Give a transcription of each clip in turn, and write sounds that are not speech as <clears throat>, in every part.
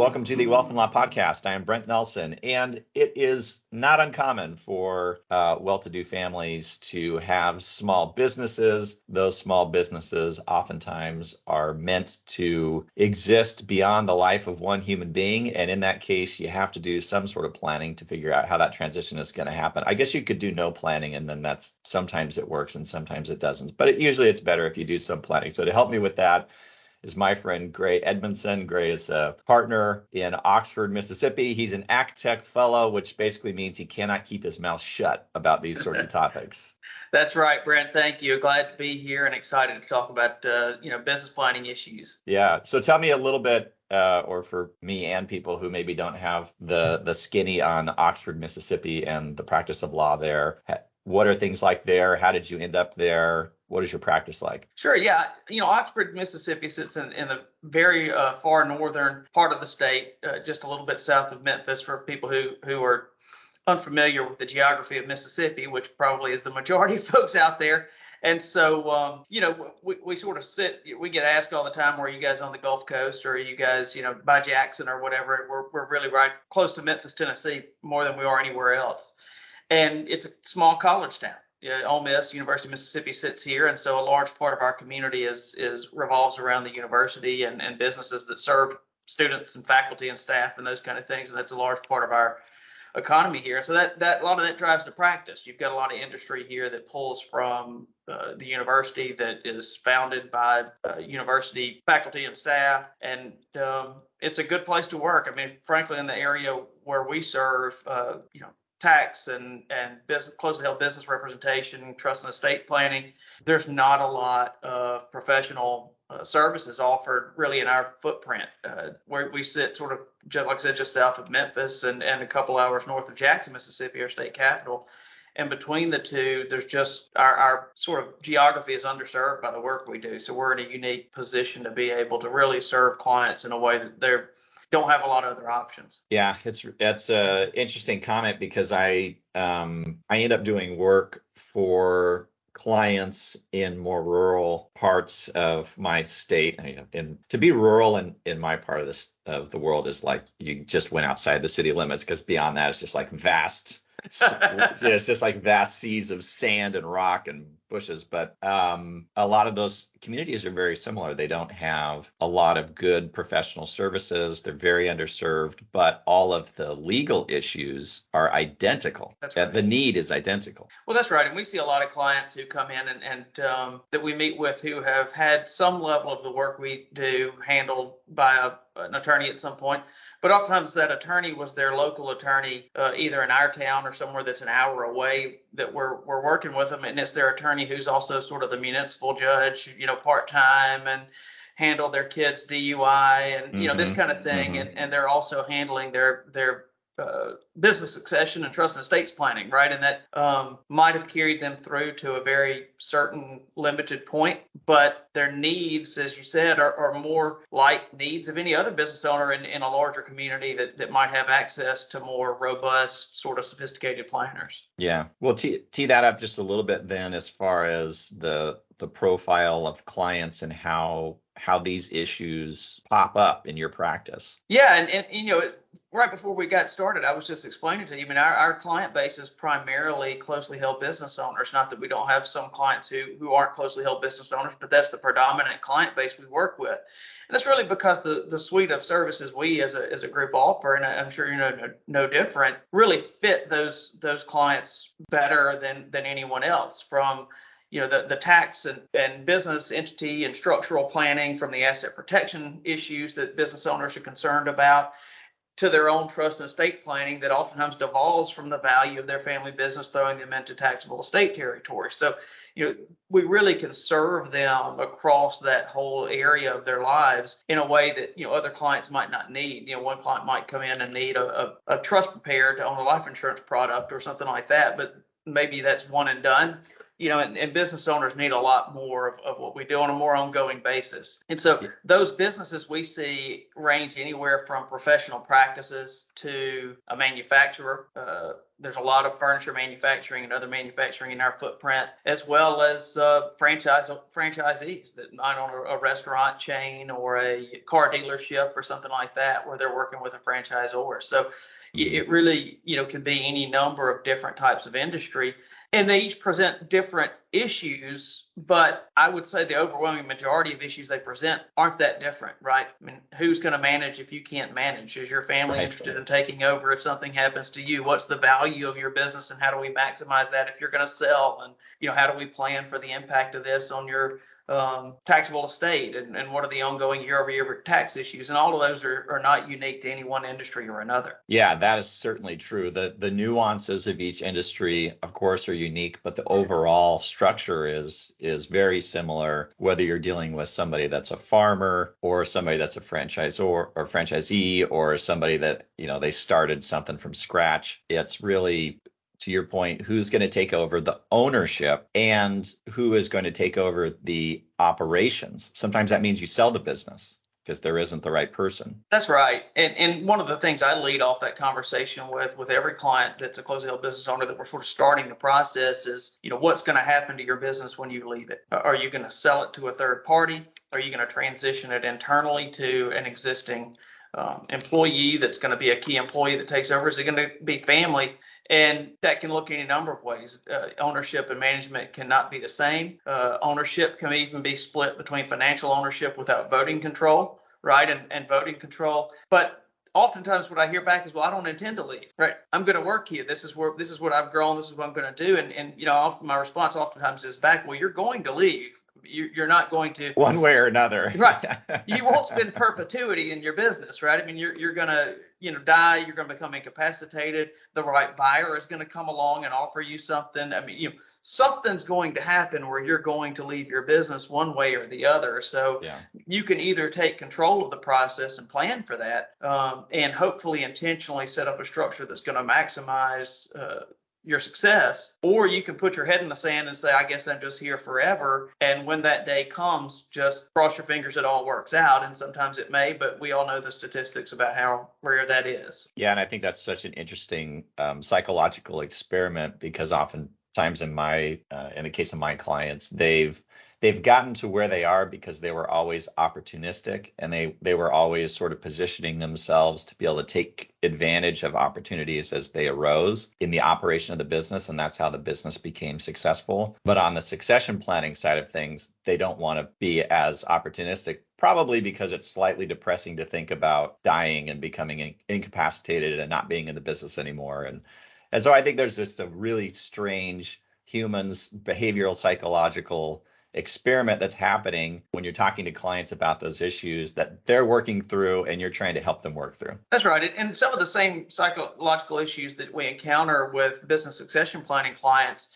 Welcome to the Wealth and Law Podcast. I am Brent Nelson, and it is not uncommon for uh, well to do families to have small businesses. Those small businesses oftentimes are meant to exist beyond the life of one human being. And in that case, you have to do some sort of planning to figure out how that transition is going to happen. I guess you could do no planning, and then that's sometimes it works and sometimes it doesn't. But it, usually it's better if you do some planning. So to help me with that, is my friend Gray Edmondson. Gray is a partner in Oxford, Mississippi. He's an ACTEC fellow, which basically means he cannot keep his mouth shut about these sorts of <laughs> topics. That's right, Brent. Thank you. Glad to be here and excited to talk about uh, you know business planning issues. Yeah. So tell me a little bit, uh, or for me and people who maybe don't have the the skinny on Oxford, Mississippi, and the practice of law there. What are things like there? How did you end up there? What is your practice like? Sure. Yeah. You know, Oxford, Mississippi sits in, in the very uh, far northern part of the state, uh, just a little bit south of Memphis for people who, who are unfamiliar with the geography of Mississippi, which probably is the majority of <laughs> folks out there. And so, um, you know, we, we sort of sit, we get asked all the time, where are you guys on the Gulf Coast or are you guys, you know, by Jackson or whatever? We're, we're really right close to Memphis, Tennessee, more than we are anywhere else. And it's a small college town yeah, Ole Miss, University of Mississippi sits here, and so a large part of our community is is revolves around the university and, and businesses that serve students and faculty and staff and those kind of things, and that's a large part of our economy here. So that that a lot of that drives the practice. You've got a lot of industry here that pulls from uh, the university that is founded by uh, university faculty and staff, and um, it's a good place to work. I mean, frankly, in the area where we serve, uh, you know, tax and and business closely held business representation, trust and estate planning. There's not a lot of professional uh, services offered really in our footprint. Uh, where we sit sort of just like I said, just south of Memphis and and a couple hours north of Jackson, Mississippi, our state capital. And between the two, there's just our, our sort of geography is underserved by the work we do. So we're in a unique position to be able to really serve clients in a way that they're don't have a lot of other options. Yeah, it's that's a interesting comment because I um I end up doing work for clients in more rural parts of my state. I and to be rural in, in my part of this of the world is like you just went outside the city limits because beyond that it's just like vast it's just like vast seas of sand and rock and bushes. But um, a lot of those communities are very similar. They don't have a lot of good professional services. They're very underserved, but all of the legal issues are identical. That's right. The need is identical. Well, that's right. And we see a lot of clients who come in and, and um, that we meet with who have had some level of the work we do handled by a, an attorney at some point. But oftentimes that attorney was their local attorney, uh, either in our town or somewhere that's an hour away that we're we're working with them, and it's their attorney who's also sort of the municipal judge, you know, part time and handle their kids DUI and you know mm-hmm, this kind of thing, mm-hmm. and and they're also handling their their uh, business succession and trust and estates planning, right? And that um, might have carried them through to a very certain limited point, but their needs, as you said, are, are more like needs of any other business owner in, in a larger community that, that might have access to more robust, sort of sophisticated planners. Yeah. Well, tee, tee that up just a little bit then as far as the the profile of clients and how how these issues pop up in your practice. Yeah, and, and you know, right before we got started, I was just explaining to you. I mean, our, our client base is primarily closely held business owners. Not that we don't have some clients who who aren't closely held business owners, but that's the predominant client base we work with. And that's really because the the suite of services we as a as a group offer, and I'm sure you know no, no different, really fit those those clients better than than anyone else. From you know the, the tax and, and business entity and structural planning from the asset protection issues that business owners are concerned about to their own trust and estate planning that oftentimes devolves from the value of their family business, throwing them into taxable estate territory. So, you know, we really can serve them across that whole area of their lives in a way that, you know, other clients might not need. You know, one client might come in and need a, a, a trust prepared to own a life insurance product or something like that, but maybe that's one and done you know, and, and, business owners need a lot more of, of what we do on a more ongoing basis. And so those businesses we see range anywhere from professional practices to a manufacturer. Uh, there's a lot of furniture manufacturing and other manufacturing in our footprint, as well as uh, franchise franchisees that might own a, a, restaurant chain or a car dealership or something like that, where they're working with a franchisor. So it really, you know, can be any number of different types of industry, and they each present different issues. But I would say the overwhelming majority of issues they present aren't that different, right? I mean, who's going to manage if you can't manage? Is your family right. interested in taking over if something happens to you? What's the value of your business, and how do we maximize that if you're going to sell? And you know, how do we plan for the impact of this on your um, taxable estate and, and what are the ongoing year over year tax issues and all of those are, are not unique to any one industry or another yeah that is certainly true the the nuances of each industry of course are unique but the overall structure is is very similar whether you're dealing with somebody that's a farmer or somebody that's a franchisor or franchisee or somebody that you know they started something from scratch it's really to your point, who's going to take over the ownership and who is going to take over the operations. Sometimes that means you sell the business because there isn't the right person. That's right. And and one of the things I lead off that conversation with with every client that's a closely held business owner that we're sort of starting the process is, you know, what's going to happen to your business when you leave it? Are you going to sell it to a third party? Are you going to transition it internally to an existing um, employee that's going to be a key employee that takes over? Is it going to be family? and that can look any number of ways. Uh, ownership and management cannot be the same. Uh, ownership can even be split between financial ownership without voting control, right, and, and voting control. But oftentimes what I hear back is, well, I don't intend to leave, right? I'm going to work here. This is where this is what I've grown. This is what I'm going to do. And and you know, often my response oftentimes is back, well, you're going to leave. You're not going to one way or another. right. <laughs> You won't spend perpetuity in your business, right? I mean, you're you're gonna you know die. You're gonna become incapacitated. The right buyer is going to come along and offer you something. I mean, you know, something's going to happen where you're going to leave your business one way or the other. So yeah. you can either take control of the process and plan for that, um, and hopefully intentionally set up a structure that's going to maximize uh, your success, or you can put your head in the sand and say, I guess I'm just here forever. And when that day comes, just cross your fingers it all works out. And sometimes it may, but we all know the statistics about how rare that is. Yeah, and I think that's such an interesting um, psychological experiment because oftentimes in my uh, in the case of my clients, they've they've gotten to where they are because they were always opportunistic and they they were always sort of positioning themselves to be able to take advantage of opportunities as they arose in the operation of the business and that's how the business became successful. But on the succession planning side of things they don't want to be as opportunistic probably because it's slightly depressing to think about dying and becoming incapacitated and not being in the business anymore and and so I think there's just a really strange humans behavioral psychological experiment that's happening when you're talking to clients about those issues that they're working through and you're trying to help them work through. That's right. And some of the same psychological issues that we encounter with business succession planning clients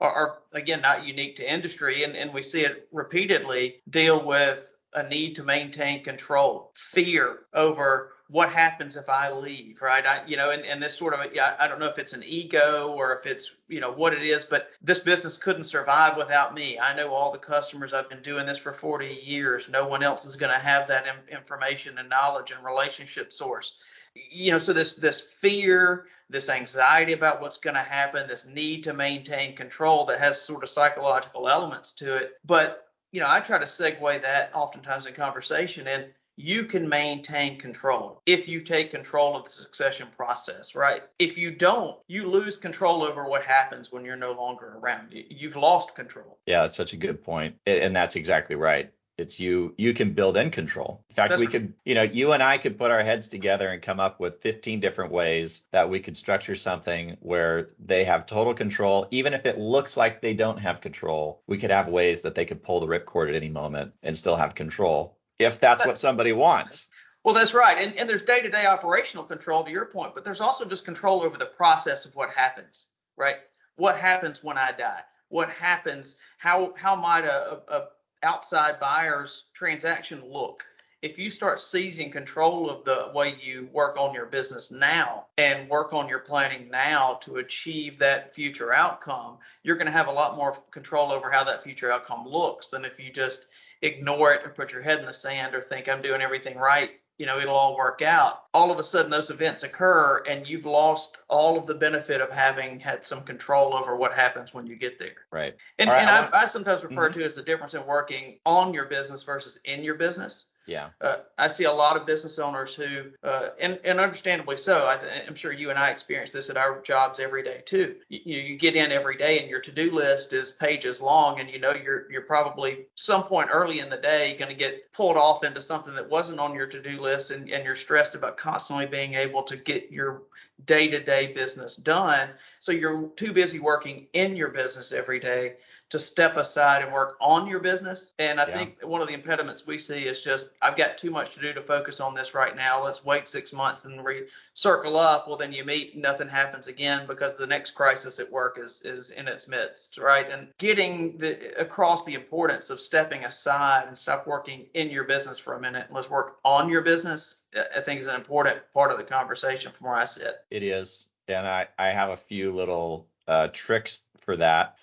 are, are again, not unique to industry. And, and we see it repeatedly deal with a need to maintain control, fear over what happens if I leave, right? I, you know, and, and this sort of, yeah, I don't know if it's an ego or if it's, you know, what it is, but this business couldn't survive without me. I know all the customers. I've been doing this for 40 years. No one else is going to have that information and knowledge and relationship source. You know, so this this fear, this anxiety about what's going to happen, this need to maintain control that has sort of psychological elements to it. But you know, I try to segue that oftentimes in conversation and you can maintain control if you take control of the succession process, right? If you don't, you lose control over what happens when you're no longer around. You've lost control. Yeah, that's such a good point. And that's exactly right. It's you you can build in control. In fact, that's we could, you know, you and I could put our heads together and come up with 15 different ways that we could structure something where they have total control. Even if it looks like they don't have control, we could have ways that they could pull the ripcord at any moment and still have control if that's what somebody wants. Well, that's right. And, and there's day to day operational control to your point, but there's also just control over the process of what happens, right? What happens when I die? What happens? How, how might a, a outside buyer's transaction look? if you start seizing control of the way you work on your business now and work on your planning now to achieve that future outcome, you're going to have a lot more control over how that future outcome looks than if you just ignore it or put your head in the sand or think I'm doing everything right you know it'll all work out all of a sudden those events occur and you've lost all of the benefit of having had some control over what happens when you get there right and, right, and I. I, sometimes refer mm-hmm. to as the difference in working on your business versus in your business yeah. Uh, I see a lot of business owners who, uh, and, and understandably so, I, am sure you and I experience this at our jobs every day too. You, you get in every day and your to-do list is pages long, and you know you're you're probably some point early in the day going to get pulled off into something that wasn't on your to-do list, and, and you're stressed about constantly being able to get your day-to-day business done. So you're too busy working in your business every day to step aside and work on your business. And I yeah. think one of the impediments we see is just I've got too much to do to focus on this right now. Let's wait six months and re- circle up. Well, then you meet, nothing happens again because the next crisis at work is is in its midst, right? And getting the across the importance of stepping aside and stop working in your business for a minute and let's work on your business. I think is an important part of the conversation from where I sit. It is, and I I have a few little uh, tricks for that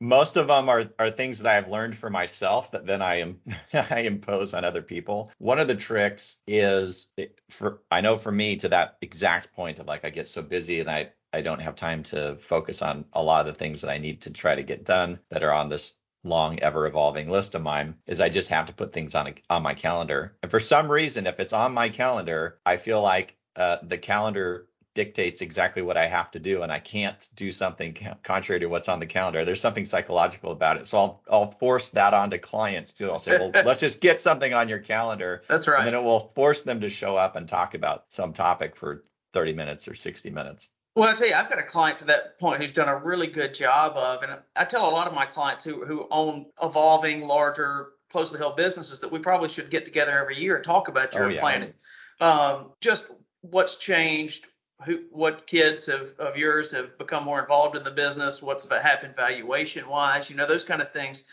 most of them are, are things that I've learned for myself that then I am <laughs> I impose on other people. One of the tricks is for I know for me to that exact point of like I get so busy and I I don't have time to focus on a lot of the things that I need to try to get done that are on this long ever evolving list of mine is I just have to put things on a, on my calendar. And for some reason if it's on my calendar, I feel like uh, the calendar dictates exactly what I have to do, and I can't do something contrary to what's on the calendar. There's something psychological about it, so I'll I'll force that onto clients too. I'll say, well, <laughs> let's just get something on your calendar. That's right. And then it will force them to show up and talk about some topic for 30 minutes or 60 minutes. Well, I tell you, I've got a client to that point who's done a really good job of, and I tell a lot of my clients who who own evolving, larger, closely held businesses that we probably should get together every year and talk about your oh, yeah. planning. Um, just what's changed, who what kids have of yours have become more involved in the business what's happened valuation wise you know those kind of things.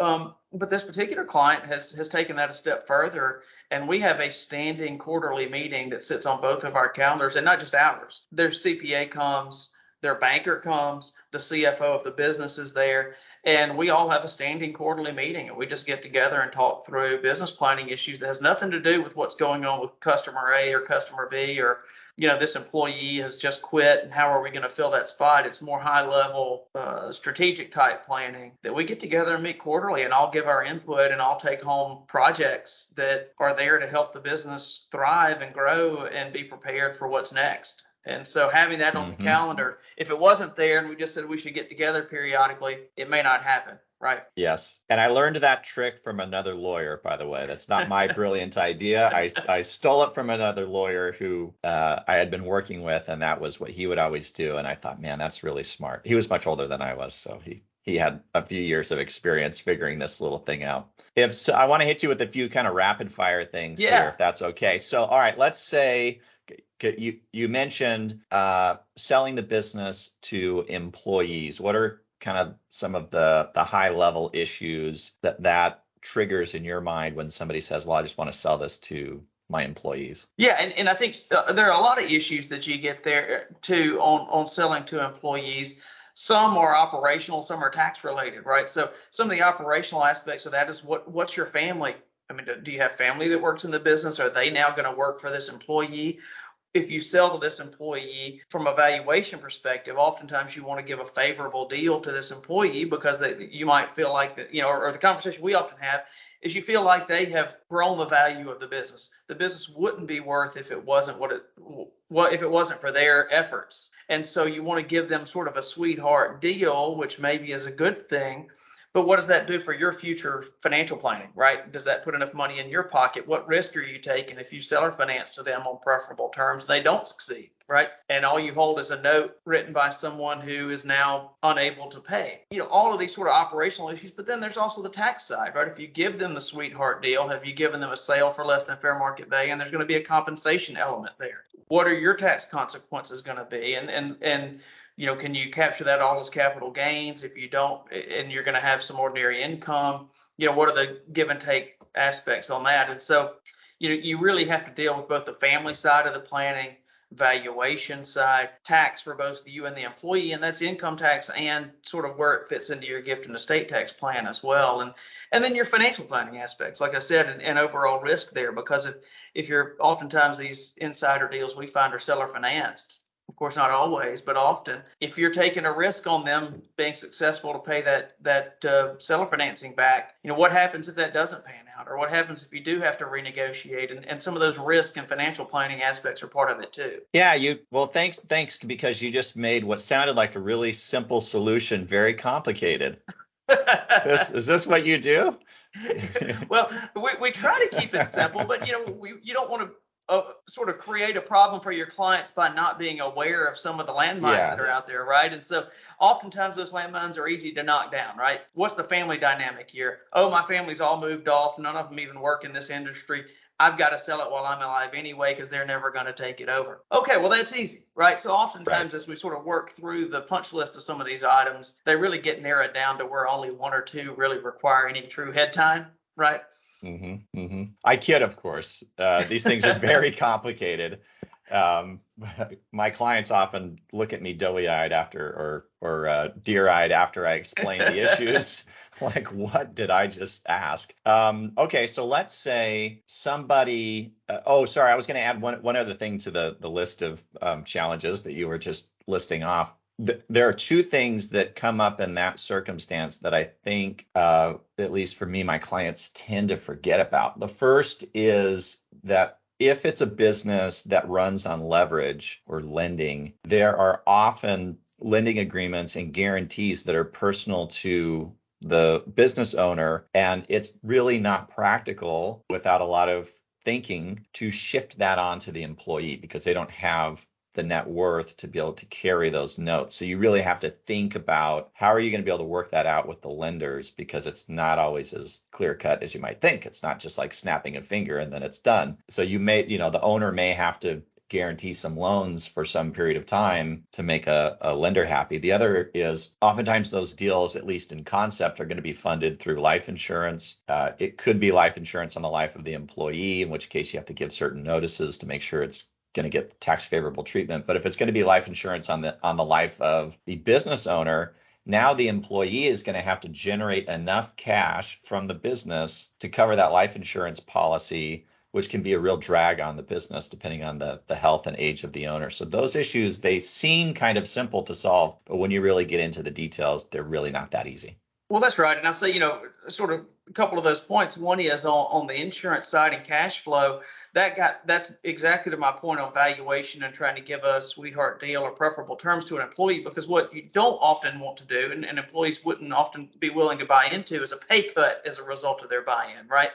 Um, but this particular client has has taken that a step further and we have a standing quarterly meeting that sits on both of our calendars and not just ours. Their cpa comes their banker comes the cfo of the business is there and we all have a standing quarterly meeting and we just get together and talk through business planning issues that has nothing to do with what's going on with customer a or customer b or you know, this employee has just quit and how are we going to fill that spot? It's more high level uh, strategic type planning that we get together and meet quarterly and I'll give our input and I'll take home projects that are there to help the business thrive and grow and be prepared for what's next. And so having that on mm-hmm. the calendar, if it wasn't there and we just said we should get together periodically, it may not happen. Right. Yes. And I learned that trick from another lawyer, by the way. That's not my brilliant idea. I, I stole it from another lawyer who uh, I had been working with, and that was what he would always do. And I thought, man, that's really smart. He was much older than I was, so he he had a few years of experience figuring this little thing out. If so, I want to hit you with a few kind of rapid fire things yeah. here, if that's okay. So, all right, let's say you you mentioned uh, selling the business to employees. What are kind of some of the the high level issues that that triggers in your mind when somebody says, "Well, I just want to sell this to my employees." Yeah, and, and I think uh, there are a lot of issues that you get there uh, too on on selling to employees. Some are operational, some are tax related, right? So some of the operational aspects of that is what what's your family I mean, do you have family that works in the business? Are they now going to work for this employee? If you sell to this employee from a valuation perspective, oftentimes you want to give a favorable deal to this employee because they, you might feel like that, you know, or, or the conversation we often have is you feel like they have grown the value of the business. The business wouldn't be worth if it wasn't what it what if it wasn't for their efforts. And so you want to give them sort of a sweetheart deal, which maybe is a good thing, But what does that do for your future financial planning, right? Does that put enough money in your pocket? What risk are you taking if you seller finance to them on preferable terms they don't succeed, right? And all you hold is a note written by someone who is now unable to pay. You know, all of these sort of operational issues, but then there's also the tax side, right? If you give them the sweetheart deal, have you given them a sale for less than fair market value? And there's going to be a compensation element there. What are your tax consequences going to be? And and and you know, can you capture that all as capital gains? If you don't, and you're going to have some ordinary income, you know, what are the give and take aspects on that? And so, you know, you really have to deal with both the family side of the planning, valuation side, tax for both you and the employee, and that's income tax and sort of where it fits into your gift and estate tax plan as well. And and then your financial planning aspects, like I said, and, and overall risk there, because if if you're oftentimes these insider deals we find are seller financed of course not always but often. If you're taking a risk on them being successful to pay that that uh, seller financing back you know what happens if that doesn't pan out? Or what happens if you do have to renegotiate? And, and some of those risk and financial planning aspects are part of it too. Yeah you well thanks thanks because you just made what sounded like a really simple solution very complicated. <laughs> This is this what you do? <laughs> Well we, we try to keep it simple but you know we, you don't want to uh, sort of create a problem for your clients by not being aware of some of the landmines yeah. that are out there, right? And so oftentimes those landmines are easy to knock down, right? What's the family dynamic here? Oh, my family's all moved off. None of them even work in this industry. I've got to sell it while I'm alive anyway because they're never going to take it over. Okay, well that's easy, right? So oftentimes right. as we sort of work through the punch list of some of these items, they really get narrowed down to where only one or two really require any true head time, right? Mm-hmm, mm-hmm. I kid, of course. Uh, these things are <laughs> very complicated. Um, my clients often look at me doughy-eyed after, or or uh, deer-eyed after I explain the issues. <laughs> <laughs> like, what did I just ask? Um, okay, so let's say somebody. Uh, oh, sorry, I was going to add one one other thing to the the list of um, challenges that you were just listing off there are two things that come up in that circumstance that I think, uh, at least for me, my clients tend to forget about. The first is that if it's a business that runs on leverage or lending, there are often lending agreements and guarantees that are personal to the business owner, and it's really not practical without a lot of thinking to shift that on to the employee because they don't have the net worth to be able to carry those notes. So you really have to think about how are you going to be able to work that out with the lenders because it's not always as clear cut as you might think. It's not just like snapping a finger and then it's done. So you may, you know, the owner may have to guarantee some loans for some period of time to make a, a, lender happy. The other is oftentimes those deals, at least in concept, are going to be funded through life insurance. Uh, it could be life insurance on the life of the employee, in which case you have to give certain notices to make sure it's going to get tax favorable treatment. But if it's going to be life insurance on the on the life of the business owner, now the employee is going to have to generate enough cash from the business to cover that life insurance policy, which can be a real drag on the business depending on the, the health and age of the owner. So those issues they seem kind of simple to solve, but when you really get into the details, they're really not that easy. Well, that's right. And I'll say, you know, sort of a couple of those points. One is on, on the insurance side and cash flow that got that's exactly to my point on valuation and trying to give a sweetheart deal or preferable terms to an employee because what you don't often want to do and, and employees wouldn't often be willing to buy into is a pay cut as a result of their buy-in right?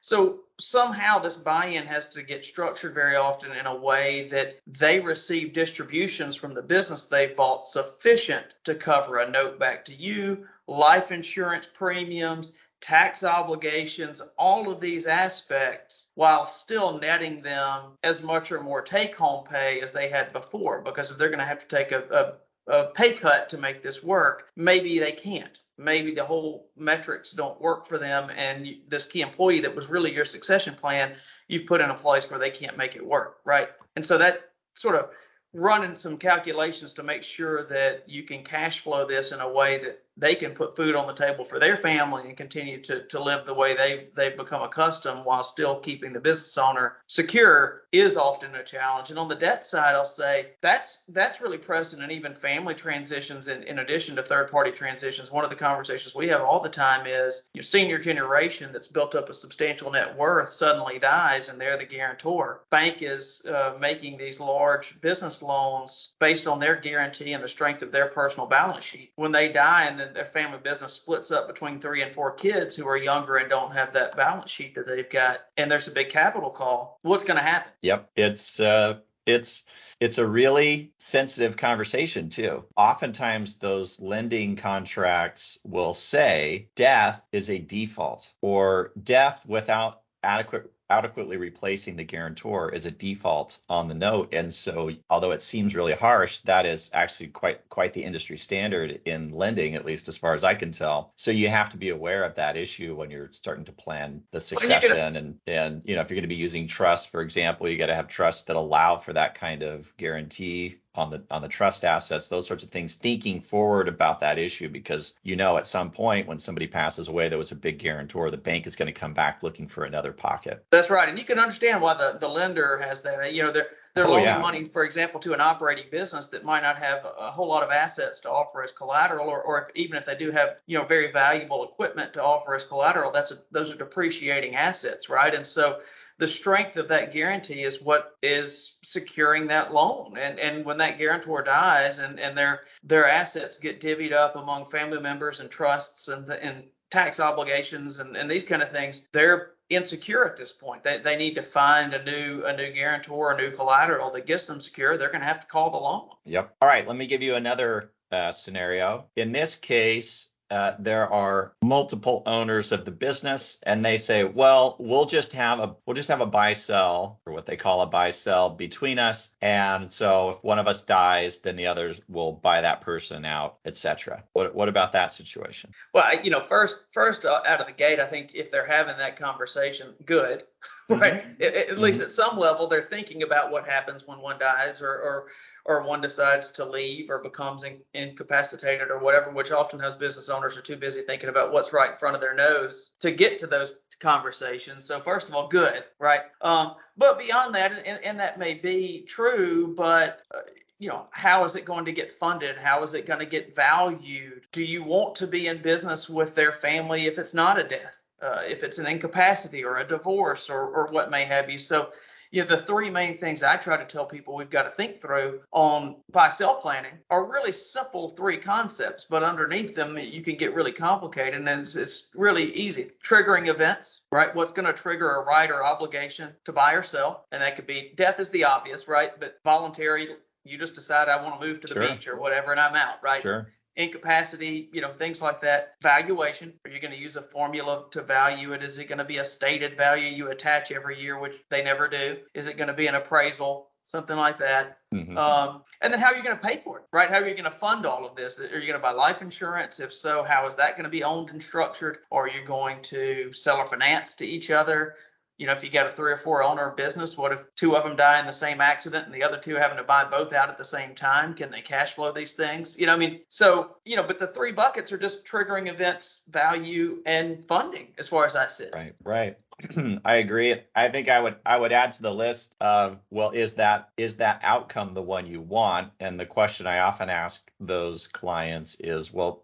So somehow this buy-in has to get structured very often in a way that they receive distributions from the business they've bought sufficient to cover a note back to you life insurance premiums tax obligations, all of these aspects, while still netting them as much or more take home pay as they had before. Because if they're going to have to take a, a, a pay cut to make this work, maybe they can't. Maybe the whole metrics don't work for them, and this key employee that was really your succession plan, you've put in a place where they can't make it work, right? And so that sort of running some calculations to make sure that you can cash flow this in a way that they can put food on the table for their family and continue to, to live the way they've they've become accustomed while still keeping the business owner secure is often a challenge. And on the debt side, I'll say that's that's really present in even family transitions in, in addition to third party transitions. One of the conversations we have all the time is your senior generation that's built up a substantial net worth suddenly dies and they're the guarantor. Bank is uh, making these large business loans based on their guarantee and the strength of their personal balance sheet. When they die and their family business splits up between three and four kids who are younger and don't have that balance sheet that they've got, and there's a big capital call, what's going to happen? Yep, it's uh, it's it's a really sensitive conversation too. Oftentimes those lending contracts will say death is a default or death without adequate adequately replacing the guarantor is a default on the note. And so, although it seems really harsh, that is actually quite quite the industry standard in lending, at least as far as I can tell. So you have to be aware of that issue when you're starting to plan the succession. Gonna, and and you know, if you're going to be using trust, for example, you got to have trusts that allow for that kind of guarantee on the on the trust assets, those sorts of things, thinking forward about that issue because you know at some point when somebody passes away there was a big guarantor, the bank is going to come back looking for another pocket. That's right. And you can understand why the, the lender has that. You know, they're they're oh, loaning yeah. money, for example, to an operating business that might not have a whole lot of assets to offer as collateral, or, or if, even if they do have, you know, very valuable equipment to offer as collateral, that's a, those are depreciating assets, right? And so the strength of that guarantee is what is securing that loan. And and when that guarantor dies and, and their their assets get divvied up among family members and trusts and and tax obligations and, and these kind of things, they're insecure at this point. They, they need to find a new a new guarantor, a new collateral that gets them secure. They're going to have to call the loan. Yep. All right. Let me give you another uh, scenario. In this case, uh, there are multiple owners of the business and they say well we'll just have a we'll just have a buy sell or what they call a buy sell between us and so if one of us dies then the others will buy that person out etc what, what about that situation well you know first first uh, out of the gate i think if they're having that conversation good <laughs> right mm-hmm. at, at least mm-hmm. at some level they're thinking about what happens when one dies or or or one decides to leave or becomes in, incapacitated or whatever, which often those business owners are too busy thinking about what's right in front of their nose to get to those conversations. So first of all, good, right? Um, but beyond that, and, and, that may be true, but uh, you know, how is it going to get funded? How is it going to get valued? Do you want to be in business with their family if it's not a death? Uh, if it's an incapacity or a divorce or, or what may have you. So you know, the three main things I try to tell people we've got to think through on buy sell planning are really simple three concepts, but underneath them you can get really complicated and it's, it's really easy. Triggering events, right? What's going to trigger a right or obligation to buy or sell? And that could be death is the obvious, right? But voluntary, you just decide I want to move to the sure. beach or whatever and I'm out, right? Sure incapacity, you know, things like that. Valuation, are you going to use a formula to value it? Is it going to be a stated value you attach every year, which they never do? Is it going to be an appraisal? Something like that. Mm-hmm. Um, and then how are you going to pay for it, right? How are you going to fund all of this? Are you going to buy life insurance? If so, how is that going to be owned and structured? Or are you going to sell or finance to each other? You know, if you got a three or four owner business, what if two of them die in the same accident and the other two having to buy both out at the same time? Can they cash flow these things? You know, I mean, so, you know, but the three buckets are just triggering events, value, and funding as far as I see. Right, right. <clears throat> I agree. I think I would I would add to the list of well, is that is that outcome the one you want? And the question I often ask those clients is, well,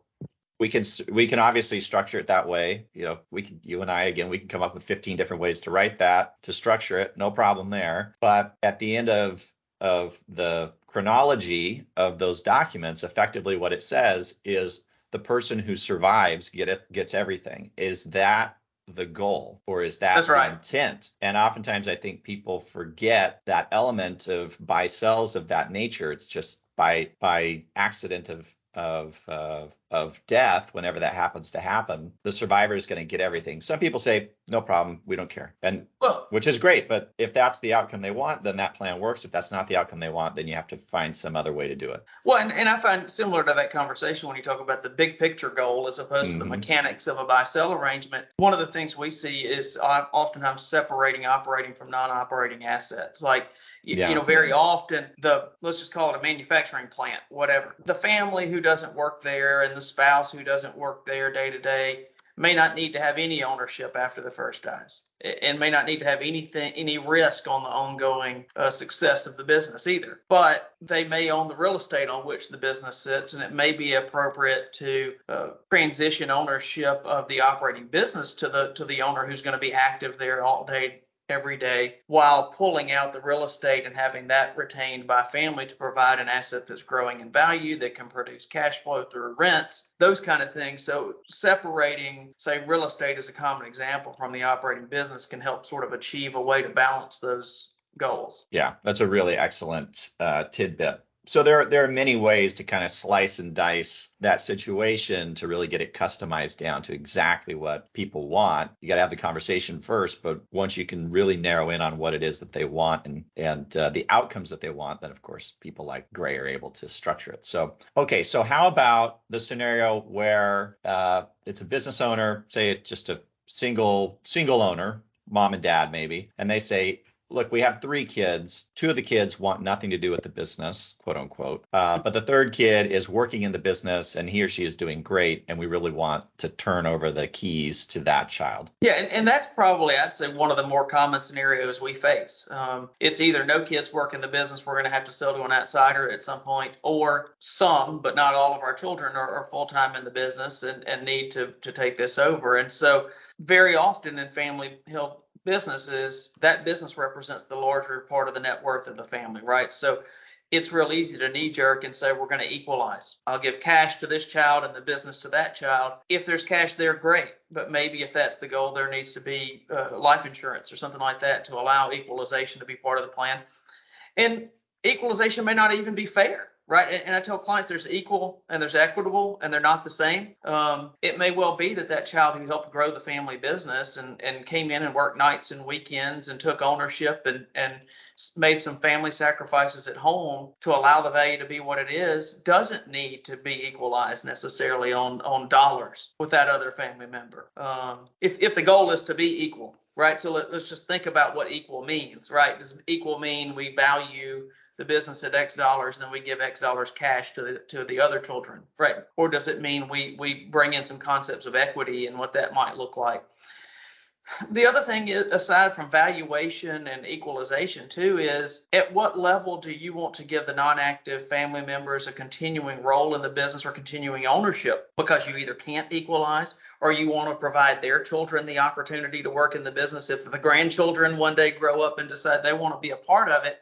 we can we can obviously structure it that way. You know, we can you and I again we can come up with 15 different ways to write that to structure it. No problem there. But at the end of of the chronology of those documents, effectively what it says is the person who survives get it, gets everything. Is that the goal or is that That's the right. intent? And oftentimes I think people forget that element of buy sells of that nature. It's just by by accident of of uh, of death, whenever that happens to happen, the survivor is going to get everything. Some people say, no problem, we don't care, and well, which is great. But if that's the outcome they want, then that plan works. If that's not the outcome they want, then you have to find some other way to do it. Well, and, and I find similar to that conversation when you talk about the big picture goal as opposed mm-hmm. to the mm-hmm. mechanics of a buy-sell arrangement. One of the things we see is oftentimes separating operating from non-operating assets, like yeah. you know very often the let's just call it a manufacturing plant whatever the family who doesn't work there and the spouse who doesn't work there day to day may not need to have any ownership after the first dies and may not need to have anything any risk on the ongoing uh, success of the business either. But they may own the real estate on which the business sits and it may be appropriate to uh, transition ownership of the operating business to the to the owner who's going to be active there all day every day while pulling out the real estate and having that retained by family to provide an asset that's growing in value that can produce cash flow through rents, those kind of things. So separating, say, real estate as a common example from the operating business can help sort of achieve a way to balance those goals. Yeah, that's a really excellent uh, tidbit so there, there are many ways to kind of slice and dice that situation to really get it customized down to exactly what people want. You got to have the conversation first, but once you can really narrow in on what it is that they want and and uh, the outcomes that they want, then of course people like Gray are able to structure it. So okay, so how about the scenario where uh, it's a business owner, say it's just a single single owner, mom and dad maybe, and they say, look, we have three kids. Two of the kids want nothing to do with the business, quote unquote. Uh, but the third kid is working in the business and he or she is doing great. And we really want to turn over the keys to that child. Yeah. And, and that's probably, I'd say, one of the more common scenarios we face. Um, it's either no kids work in the business, we're going to have to sell to an outsider at some point, or some, but not all of our children are, are full time in the business and, and need to, to take this over. And so, very often in family held businesses, that business represents the larger part of the net worth of the family, right? So it's real easy to knee jerk and say we're going to equalize. I'll give cash to this child and the business to that child. If there's cash there, great. But maybe if that's the goal, there needs to be uh, life insurance or something like that to allow equalization to be part of the plan. And equalization may not even be fair right? And, I tell clients there's equal and there's equitable, and they're not the same. Um, it may well be that that child who helped grow the family business and, and came in and worked nights and weekends and took ownership and, and made some family sacrifices at home to allow the value to be what it is doesn't need to be equalized necessarily on on dollars with that other family member. Um, if if the goal is to be equal, right? So let, let's just think about what equal means, right? Does equal mean we value the business at X dollars, then we give X dollars cash to the to the other children, right? Or does it mean we we bring in some concepts of equity and what that might look like? The other thing is, aside from valuation and equalization too, is at what level do you want to give the non-active family members a continuing role in the business or continuing ownership? Because you either can't equalize or you want to provide their children the opportunity to work in the business. If the grandchildren one day grow up and decide they want to be a part of it,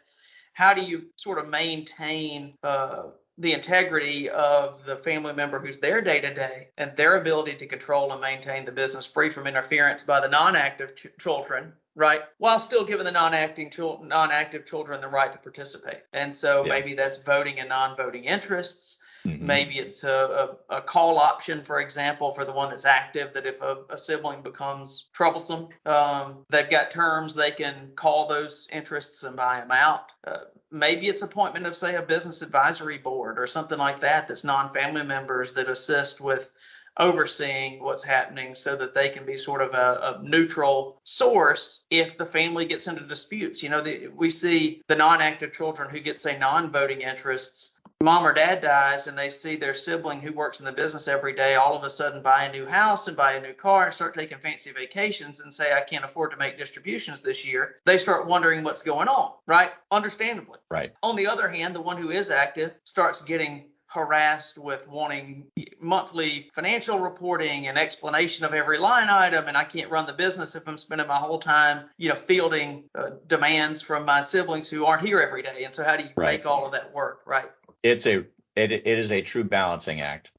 how do you sort of maintain uh, the integrity of the family member who's there day to day and their ability to control and maintain the business free from interference by the non-active ch- children right while still giving the non-acting non-active children the right to participate and so yeah. maybe that's voting and non-voting interests Mm-hmm. Maybe it's a, a, a, call option, for example, for the one that's active, that if a, a sibling becomes troublesome, um, they've got terms they can call those interests and buy them out. Uh, maybe it's appointment of, say, a business advisory board or something like that that's non family members that assist with overseeing what's happening so that they can be sort of a, a, neutral source if the family gets into disputes. You know, the, we see the non-active children who get, say, non-voting interests mom or dad dies and they see their sibling who works in the business every day all of a sudden buy a new house and buy a new car and start taking fancy vacations and say I can't afford to make distributions this year, they start wondering what's going on, right? Understandably. Right. On the other hand, the one who is active starts getting harassed with wanting monthly financial reporting and explanation of every line item and I can't run the business if I'm spending my whole time, you know, fielding uh, demands from my siblings who aren't here every day. And so how do you right. make all of that work, right? It's a it, it is a true balancing act.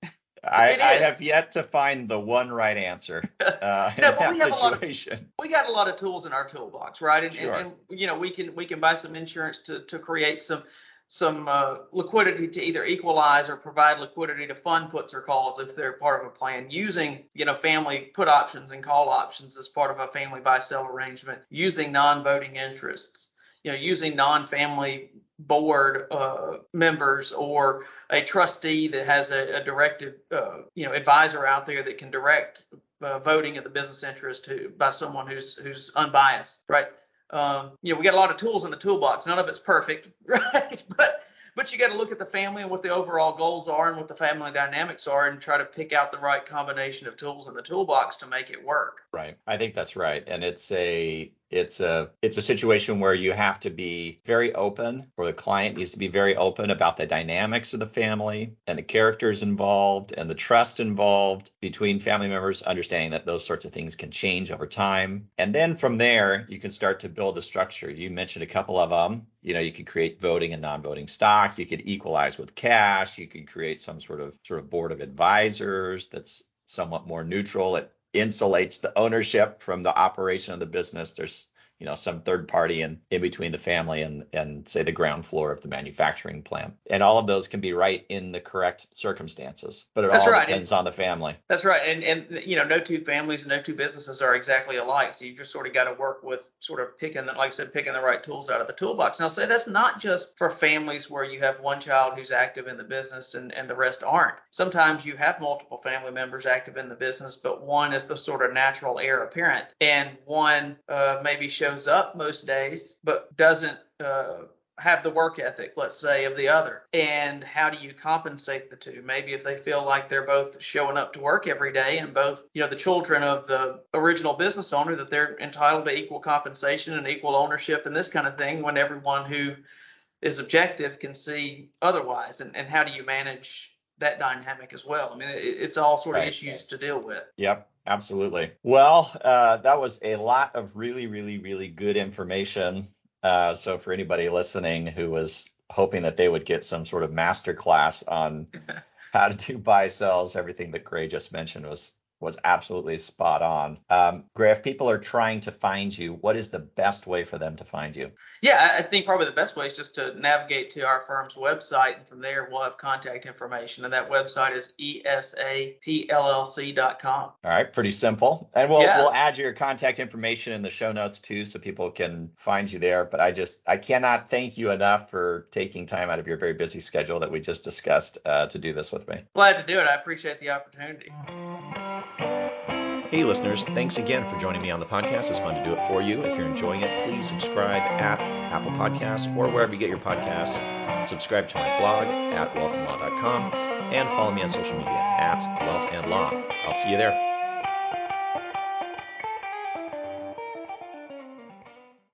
I, I, have yet to find the one right answer <laughs> uh, no, but we have situation. A lot of, we got a lot of tools in our toolbox, right? And, sure. and, and, you know we can we can buy some insurance to to create some some uh, liquidity to either equalize or provide liquidity to fund puts or calls if they're part of a plan using you know family put options and call options as part of a family buy sell arrangement using non-voting interests you know using non-family board uh, members or a trustee that has a, a directed uh, you know advisor out there that can direct uh, voting of the business interest to by someone who's who's unbiased right? Um, you know we got a lot of tools in the toolbox. None of it's perfect <laughs> right? But but you got to look at the family and what the overall goals are and what the family dynamics are and try to pick out the right combination of tools in the toolbox to make it work. Right. I think that's right. And it's a It's a it's a situation where you have to be very open, or the client needs to be very open about the dynamics of the family and the characters involved and the trust involved between family members, understanding that those sorts of things can change over time. And then from there, you can start to build a structure. You mentioned a couple of them. You know, you could create voting and non-voting stock. You could equalize with cash. You could create some sort of sort of board of advisors that's somewhat more neutral. It insulates the ownership from the operation of the business. There's you know some third party in, in between the family and and say the ground floor of the manufacturing plant and all of those can be right in the correct circumstances but it That's all right. depends on the family That's right, and and you know, no two families and no two businesses are exactly alike. So you just sort of got to work with sort of picking, the, like I said, picking the right tools out of the toolbox. now say that's not just for families where you have one child who's active in the business and and the rest aren't. Sometimes you have multiple family members active in the business, but one is the sort of natural heir apparent, and one uh, maybe shows up most days but doesn't. Uh, have the work ethic, let's say, of the other. And how do you compensate the two? Maybe if they feel like they're both showing up to work every day and both, you know, the children of the original business owner, that they're entitled to equal compensation and equal ownership and this kind of thing when everyone who is objective can see otherwise. And, and how do you manage that dynamic as well? I mean, it, it's all sort of Right. issues to deal with. Yep, absolutely. Well, uh, that was a lot of really, really, really good information. Uh, so for anybody listening who was hoping that they would get some sort of master class on <laughs> how to do buy sells, everything that Gray just mentioned was was absolutely spot on. Um, people are trying to find you, what is the best way for them to find you? Yeah, I think probably the best way is just to navigate to our firm's website, and from there we'll have contact information. And that website is esapllc.com. All right, pretty simple. And we'll Yeah. we'll add your contact information in the show notes too so people can find you there. But I just I cannot thank you enough for taking time out of your very busy schedule that we just discussed uh, to do this with me. Glad to do it. I appreciate the opportunity. Hey, listeners, thanks again for joining me on the podcast. It's fun to do it for you. If you're enjoying it, please subscribe at Apple Podcasts or wherever you get your podcasts. Subscribe to my blog at wealthandlaw.com and follow me on social media at Wealth and Law. I'll see you there.